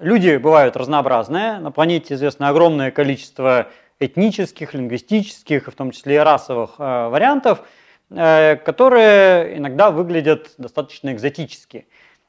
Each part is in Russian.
люди бывают разнообразные. На планете известно огромное количество этнических, лингвистических, в том числе и расовых э, вариантов, э, которые иногда выглядят достаточно экзотически.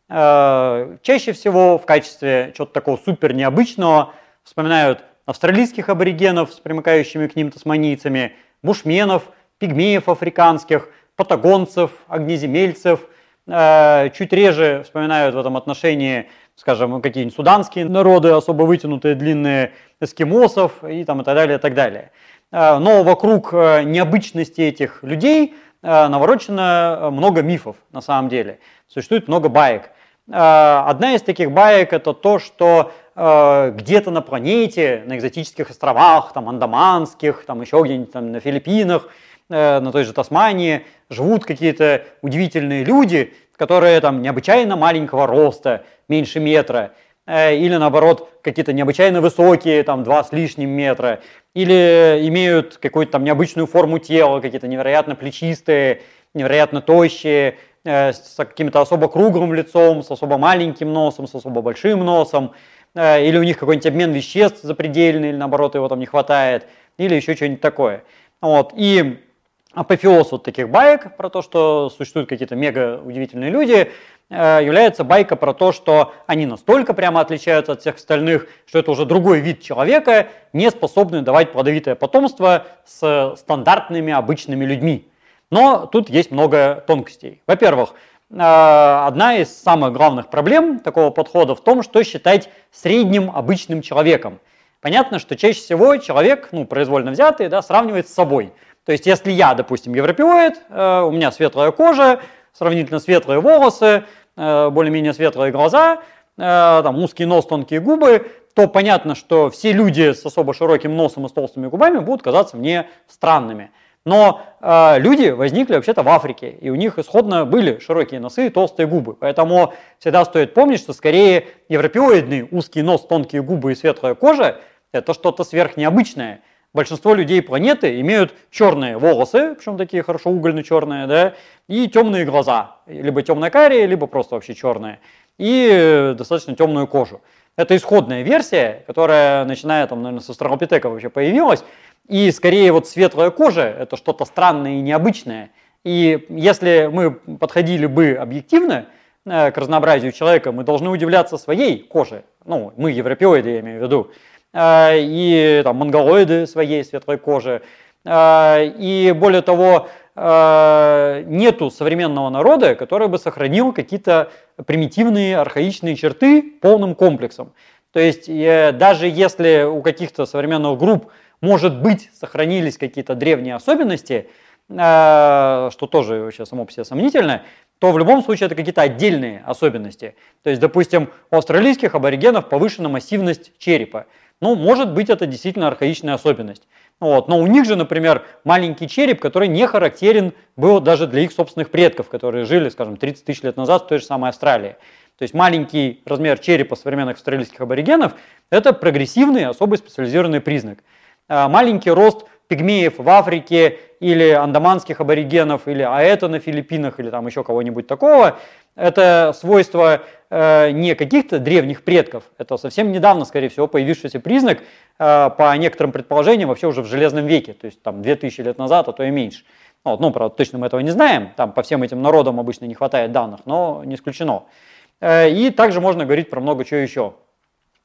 Э, чаще всего в качестве чего-то такого супер необычного вспоминают австралийских аборигенов с примыкающими к ним тасманийцами, бушменов, пигмеев африканских, патагонцев, огнеземельцев. Э, чуть реже вспоминают в этом отношении, скажем, какие-нибудь суданские народы, особо вытянутые, длинные, эскимосов и, там, и так далее, и так далее. Э, но вокруг необычности этих людей наворочено много мифов на самом деле. Существует много баек. Э, одна из таких баек это то, что э, где-то на планете, на экзотических островах, там андаманских, там еще где-нибудь там на Филиппинах, э, на той же Тасмании, живут какие-то удивительные люди, которые там необычайно маленького роста, меньше метра, или наоборот какие-то необычайно высокие, там два с лишним метра, или имеют какую-то там необычную форму тела, какие-то невероятно плечистые, невероятно тощие, Э, с каким-то особо круглым лицом, с особо маленьким носом, с особо большим носом, э, или у них какой-нибудь обмен веществ запредельный, или наоборот его там не хватает, или еще что-нибудь такое. Вот. И апофеоз вот таких баек про то, что существуют какие-то мега удивительные люди, э, является байка про то, что они настолько прямо отличаются от всех остальных, что это уже другой вид человека, не способный давать плодовитое потомство с стандартными обычными людьми. Но тут есть много тонкостей. Во-первых, э, одна из самых главных проблем такого подхода в том, что считать средним обычным человеком. Понятно, что чаще всего человек, ну, произвольно взятый, да, сравнивает с собой. То есть, если я, допустим, европеоид, э, у меня светлая кожа, сравнительно светлые волосы, э, более-менее светлые глаза, там узкий нос, тонкие губы, то понятно, что все люди с особо широким носом и с толстыми губами будут казаться мне странными. Но э, люди возникли вообще-то в Африке, и у них исходно были широкие носы и толстые губы. Поэтому всегда стоит помнить, что скорее европеоидный узкий нос, тонкие губы и светлая кожа – это что-то сверхнеобычное. Большинство людей планеты имеют черные волосы, причем такие хорошо угольно-черные, да, и темные глаза, либо темно-карие, либо просто вообще черные, и достаточно темную кожу. Это исходная версия, которая, начиная там, наверное, со Австралопитека вообще появилась, и скорее вот светлая кожа – это что-то странное и необычное. И если мы подходили бы объективно э, к разнообразию человека, мы должны удивляться своей коже. Ну, мы европеоиды, я имею в виду. Э, и там монголоиды своей светлой кожи. Э, и более того, нету современного народа, который бы сохранил какие-то примитивные архаичные черты полным комплексом. То есть даже если у каких-то современных групп может быть, сохранились какие-то древние особенности, э, что тоже вообще само по себе сомнительно, то в любом случае это какие-то отдельные особенности. То есть, допустим, у австралийских аборигенов повышена массивность черепа. Ну, может быть, это действительно архаичная особенность. Вот. Но у них же, например, маленький череп, который не характерен был даже для их собственных предков, которые жили, скажем, 30 тысяч лет назад в той же самой Австралии. То есть маленький размер черепа современных австралийских аборигенов – это прогрессивный, особый специализированный признак. Э, маленький рост пигмеев в Африке или андаманских аборигенов, или аэта на Филиппинах, или там еще кого-нибудь такого, это свойство э, не каких-то древних предков, это совсем недавно, скорее всего, появившийся признак, э, по некоторым предположениям, вообще уже в Железном веке, то есть там 2000 лет назад, а то и меньше. Вот, ну, правда, точно мы этого не знаем, там по всем этим народам обычно не хватает данных, но не исключено. И также можно говорить про много чего еще.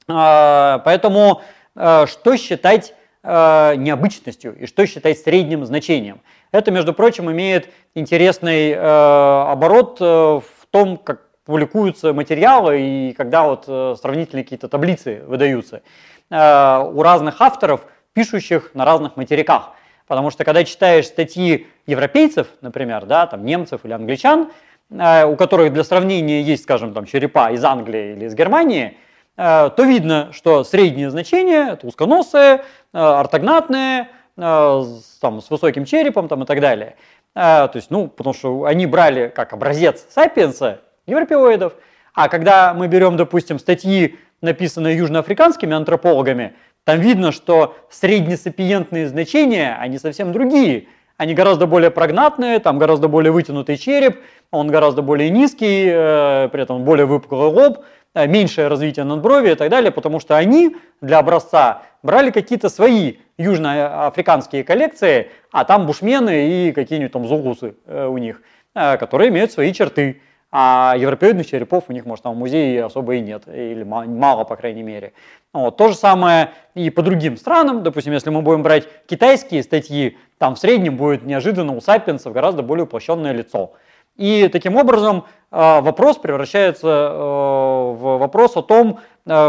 Поэтому что считать э, необычностью и что считать средним значением. Это, между прочим, имеет интересный э, оборот э, в том, как публикуются материалы и когда вот э, сравнительные какие-то таблицы выдаются э, у разных авторов, пишущих на разных материках. Потому что когда читаешь статьи европейцев, например, да, там немцев или англичан, э, у которых для сравнения есть, скажем, там черепа из Англии или из Германии, то видно, что среднее значение это узконосые, ортогнатные, там, с высоким черепом там, и так далее. То есть, ну, потому что они брали как образец сапиенса, европеоидов, а когда мы берем, допустим, статьи, написанные южноафриканскими антропологами, там видно, что среднесапиентные значения, они совсем другие. Они гораздо более прогнатные, там гораздо более вытянутый череп, он гораздо более низкий, при этом более выпуклый лоб, э, меньшее развитие надброви и так далее, потому что они для образца брали какие-то свои южноафриканские коллекции, а там бушмены и какие-нибудь там зугусы э, у них, э, которые имеют свои черты. А европеоидных черепов у них, может, там в музее особо и нет, или мало, по крайней мере. Вот. То же самое и по другим странам. Допустим, если мы будем брать китайские статьи, там в среднем будет неожиданно у сапиенсов гораздо более уплощенное лицо. И таким образом э, вопрос превращается в вопрос о том,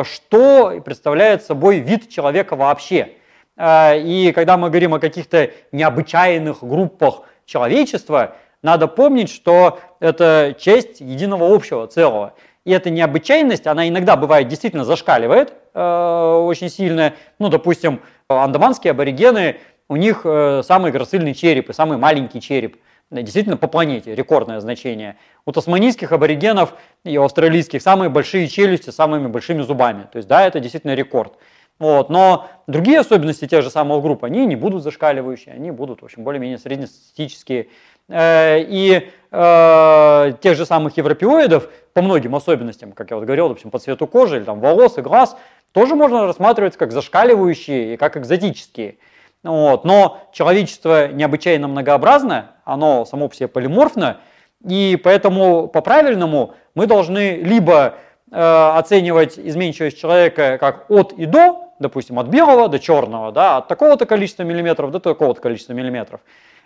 что представляет собой вид человека вообще. И когда мы говорим о каких-то необычайных группах человечества, надо помнить, что это часть единого общего целого. И эта необычайность, она иногда бывает действительно зашкаливает очень сильно. Ну, допустим, андаманские аборигены, у них самый грацильный череп и самый маленький череп – действительно по планете, рекордное значение. У тасманийских аборигенов и австралийских самые большие челюсти с самыми большими зубами. То есть да, это действительно рекорд. Вот, но другие особенности тех же самых групп, они не будут зашкаливающие, они будут, в общем, более-менее среднестатистические. Э, и э, тех же самых европеоидов по многим особенностям, как я вот говорил, допустим, по цвету кожи или там волос и глаз, тоже можно рассматривать как зашкаливающие и как экзотические. Вот. Но человечество необычайно многообразно, оно само по себе полиморфно, и поэтому по-правильному мы должны либо э, оценивать изменчивость человека как от и до, допустим, от белого до черного, да, от такого-то количества миллиметров до такого-то количества миллиметров,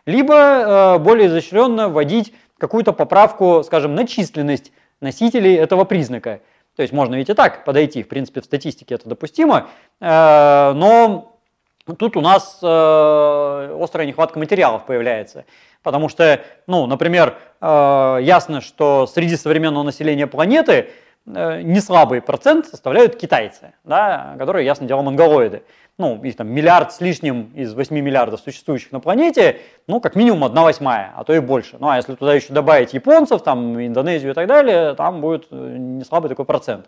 либо э, более изощренно вводить какую-то поправку, скажем, на численность носителей этого признака. То есть можно ведь и так подойти, в принципе, в статистике это допустимо, э, но Тут у нас э, острая нехватка материалов появляется. Потому что, ну, например, э, ясно, что среди современного населения планеты э, не слабый процент составляют китайцы, да, которые, ясно дело, монголоиды. Ну, их там миллиард с лишним из 8 миллиардов существующих на планете, ну, как минимум одна восьмая, а то и больше. Ну, а если туда еще добавить японцев, там, Индонезию и так далее, там будет э, не слабый такой процент.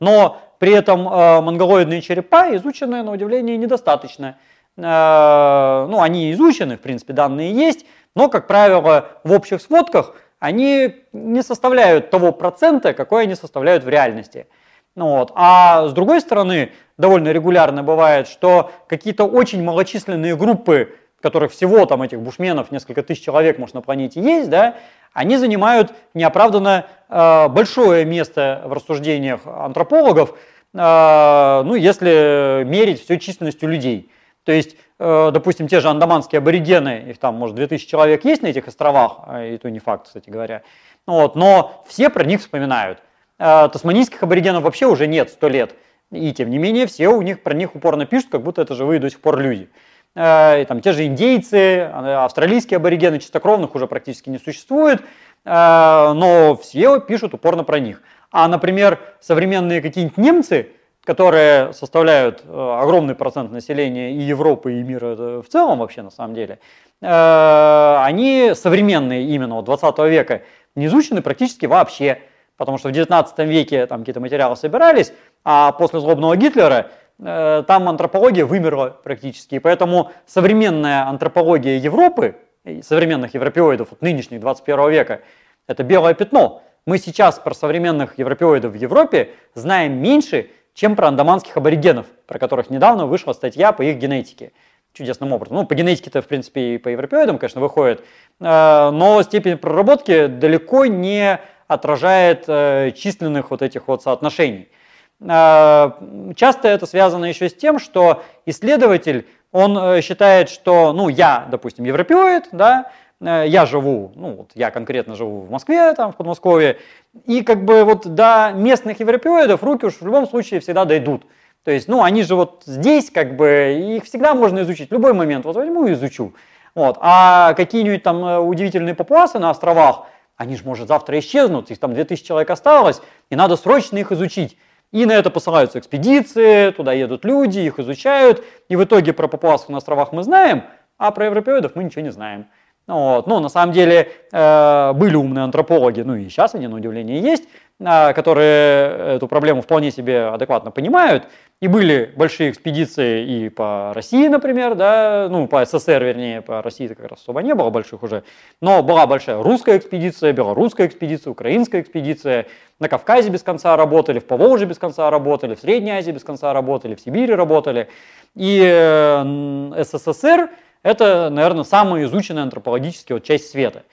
Но при этом э, монголоидные черепа изучены, на удивление, недостаточно. Э, ну, они изучены, в принципе, данные есть, но, как правило, в общих сводках они не составляют того процента, какой они составляют в реальности. Ну вот. А с другой стороны, довольно регулярно бывает, что какие-то очень малочисленные группы, которых всего там этих бушменов, несколько тысяч человек, может, на планете есть, да, они занимают неоправданно э, большое место в рассуждениях антропологов, э, ну, если мерить все численностью людей. То есть, допустим, те же андаманские аборигены, их там, может, 2000 человек есть на этих островах, а и то не факт, кстати говоря, вот, но все про них вспоминают. Тасманийских аборигенов вообще уже нет сто лет, и тем не менее все у них про них упорно пишут, как будто это живые до сих пор люди. Э, и там те же индейцы, австралийские аборигены, чистокровных уже практически не существует, э, но все пишут упорно про них. А, например, современные какие-нибудь немцы, которые составляют э, огромный процент населения и Европы, и мира в целом вообще на самом деле, они современные именно 20 века не изучены практически вообще, потому что в 19 веке там какие-то материалы собирались, а после злобного Гитлера Э, там антропология вымерла практически. И поэтому современная антропология Европы, современных европеоидов вот нынешних 21 века, это белое пятно. Мы сейчас про современных европеоидов в Европе знаем меньше, чем про андаманских аборигенов, про которых недавно вышла статья по их генетике. Чудесным образом. Ну, по генетике-то, в принципе, и по европеоидам, конечно, выходит. Э, но степень проработки далеко не отражает э, численных вот этих вот соотношений. А, часто это связано еще с тем, что исследователь, он э, считает, что, ну, я, допустим, европеоид, да, э, я живу, ну, вот я конкретно живу в Москве, там, в Подмосковье, и как бы вот до местных европеоидов руки уж в любом случае всегда дойдут. То есть, ну, они же вот здесь, как бы, их всегда можно изучить в любой момент. Вот возьму и изучу. Вот. А какие-нибудь там э, удивительные папуасы на островах, они же, может, завтра исчезнут, их там 2000 человек осталось, и надо срочно их изучить. И на это посылаются экспедиции, туда едут люди, их изучают. И в итоге про папуасов на островах мы знаем, а про европеоидов мы ничего не знаем. Вот. Ну, на самом деле, э, были умные антропологи, ну и сейчас они, на удивление, есть, э, которые эту проблему вполне себе адекватно понимают. И были большие экспедиции и по России, например, да, ну, по СССР, вернее, по России как раз особо не было больших уже, но была большая русская экспедиция, белорусская экспедиция, украинская экспедиция, на Кавказе без конца работали, в Поволжье без конца работали, в Средней Азии без конца работали, в Сибири работали. И э, СССР – это, наверное, самая изученная антропологически вот часть света.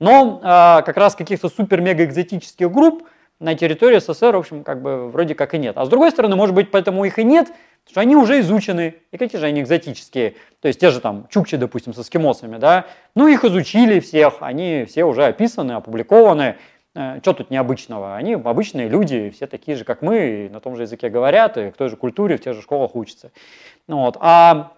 Но э, как раз каких-то супер-мега-экзотических групп – на территории СССР, в общем, как бы вроде как и нет. А с другой стороны, может быть, поэтому их и нет, потому что они уже изучены. И какие же они экзотические? То есть те же там чукчи, допустим, с эскимосами, да? Ну, их изучили всех, они все уже описаны, опубликованы. Э, что тут необычного? Они обычные люди, все такие же, как мы, и на том же языке говорят, и в той же культуре, в тех же школах учатся. Ну, вот. А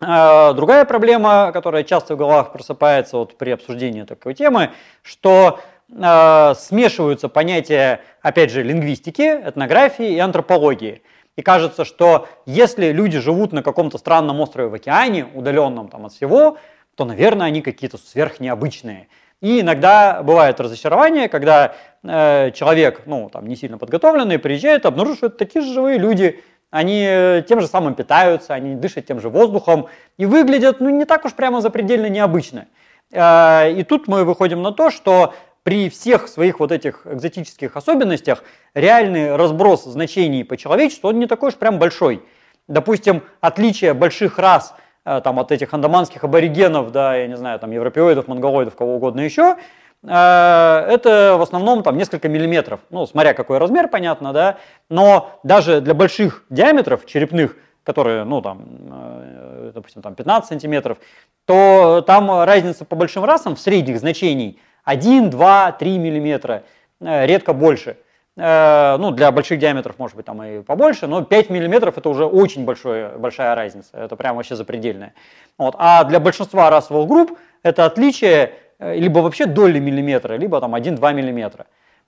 Другая проблема, которая часто в головах просыпается вот при обсуждении такой темы, что э, смешиваются понятия, опять же, лингвистики, этнографии и антропологии. И кажется, что если люди живут на каком-то странном острове в океане, удаленном там от всего, то, наверное, они какие-то сверхнеобычные. И иногда бывает разочарование, когда э, человек, ну, там, не сильно подготовленный, приезжает, обнаружит, что это такие же живые люди, они э, тем же самым питаются, они дышат тем же воздухом и выглядят, ну, не так уж прямо запредельно необычно. Э, и тут мы выходим на то, что при всех своих вот этих экзотических особенностях реальный разброс значений по человечеству, он не такой уж прям большой. Допустим, отличие больших рас э, там, от этих андаманских аборигенов, да, я не знаю, там, европеоидов, монголоидов, кого угодно еще, это в основном там несколько миллиметров, ну, смотря какой размер, понятно, да, но даже для больших диаметров черепных, которые, ну, там, э, допустим, там 15 сантиметров, то там разница по большим расам в средних значений – 1, 2, 3 миллиметра, э, редко больше. Э, ну, для больших диаметров может быть там и побольше, но 5 миллиметров это уже очень большое, большая разница, это прям вообще запредельная. Вот. А для большинства расовых групп это отличие э, либо вообще доли миллиметра, либо там 1-2 миллиметра.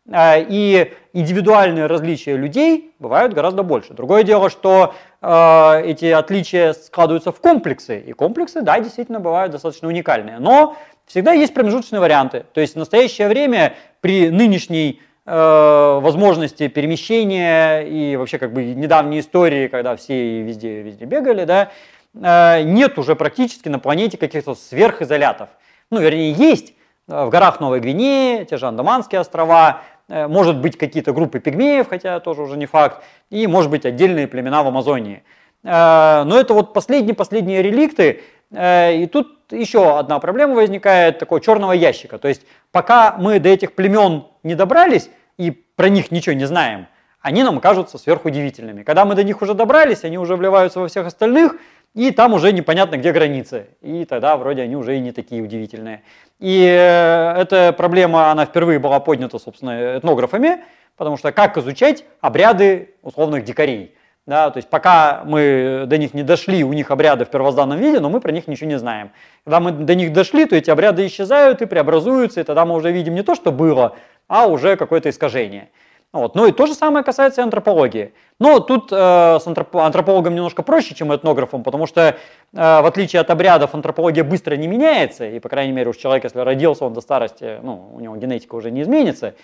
И индивидуальные различия людей бывают гораздо больше. Другое дело, что э, эти отличия складываются в комплексы, и комплексы, да, действительно бывают достаточно уникальные. Но всегда есть промежуточные варианты. То есть в настоящее время при нынешней э, возможности перемещения и вообще как бы недавней истории, когда все везде, везде бегали, да, э, нет уже практически на планете каких-то сверхизолятов. Ну, вернее, есть э, в горах Новой Гвинеи, те же Андаманские острова, э, может быть какие-то группы пигмеев, хотя тоже уже не факт, и может быть отдельные племена в Амазонии. Э, но это вот последние-последние реликты, и тут еще одна проблема возникает, такого черного ящика. То есть пока мы до этих племен не добрались и про них ничего не знаем, они нам кажутся сверхудивительными. Когда мы до них уже добрались, они уже вливаются во всех остальных, и там уже непонятно, где границы. И тогда вроде они уже и не такие удивительные. И э, эта проблема, она впервые была поднята, собственно, этнографами, потому что как изучать обряды условных дикарей? Да, то есть пока мы до них не дошли, у них обряды в первозданном виде, но мы про них ничего не знаем. Когда мы до них дошли, то эти обряды исчезают и преобразуются, и тогда мы уже видим не то, что было, а уже какое-то искажение. Вот. Ну и то же самое касается и антропологии. Но тут э, с антроп антропологом немножко проще, чем этнографом, потому что э, в отличие от обрядов антропология быстро не меняется, и по крайней мере уж человек, если родился он до старости, ну у него генетика уже не изменится,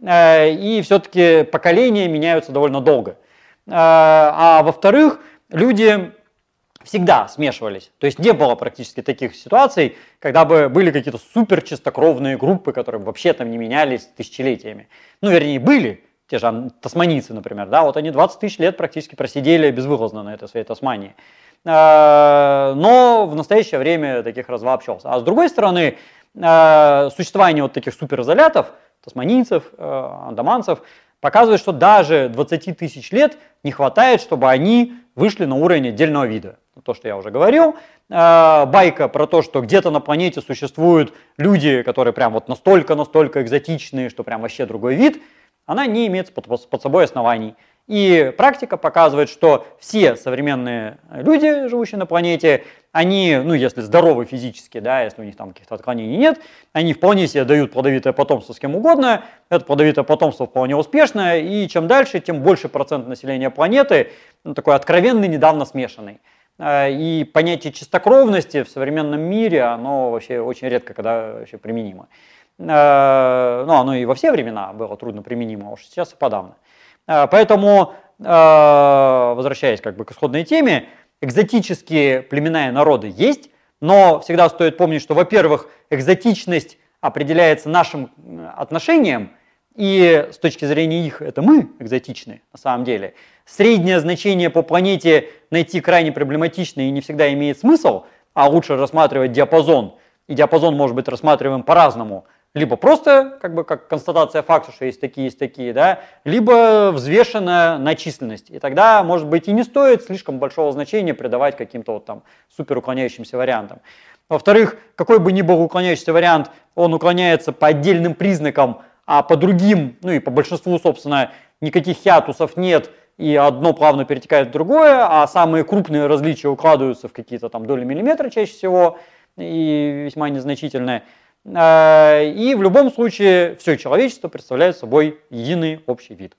э, и все-таки поколения меняются довольно долго. А, а во-вторых, люди всегда смешивались. То есть не было практически таких ситуаций, когда бы были какие-то супер чистокровные группы, которые вообще там не менялись тысячелетиями. Ну, вернее, были, те же тасманийцы, например, да, вот они 20 тысяч лет практически просидели безвылазно на этой своей Тасмании. А, но в настоящее время таких раз общался. А с другой стороны, а, существование вот таких суперизолятов, тасманийцев, андаманцев, показывает, что даже 20 тысяч лет не хватает, чтобы они вышли на уровень отдельного вида. То, что я уже говорил. А, байка про то, что где-то на планете существуют люди, которые прям вот настолько-настолько экзотичные, что прям вообще другой вид, она не имеет под собой оснований. И практика показывает, что все современные люди, живущие на планете, они, ну, если здоровы физически, да, если у них там каких-то отклонений нет, они вполне себе дают плодовитое потомство с кем угодно, это плодовитое потомство вполне успешное, и чем дальше, тем больше процент населения планеты, ну, такой откровенный, недавно смешанный. Э, и понятие чистокровности в современном мире, оно вообще очень редко когда вообще применимо. Э, ну, оно и во все времена было трудно применимо, а уж сейчас и подавно. Э, поэтому, возвращаясь как бы к исходной теме, экзотические племенные народы есть, но всегда стоит помнить, что, во-первых, экзотичность определяется нашим отношением, и с точки зрения их это мы экзотичны на самом деле. Среднее значение по планете найти крайне проблематично и не всегда имеет смысл, а лучше рассматривать диапазон. И диапазон может быть рассматриваем по-разному – либо просто как бы как констатация факта, что есть такие, есть такие, да, либо взвешенная на численность. И тогда, может быть, и не стоит слишком большого значения придавать каким-то вот там супер уклоняющимся вариантам. Во-вторых, какой бы ни был уклоняющийся вариант, он уклоняется по отдельным признакам, а по другим, ну и по большинству, собственно, никаких хиатусов нет, и одно плавно перетекает в другое, а самые крупные различия укладываются в какие-то там доли миллиметра чаще всего, и весьма незначительные. Э, и в любом случае все человечество представляет собой единый общий вид.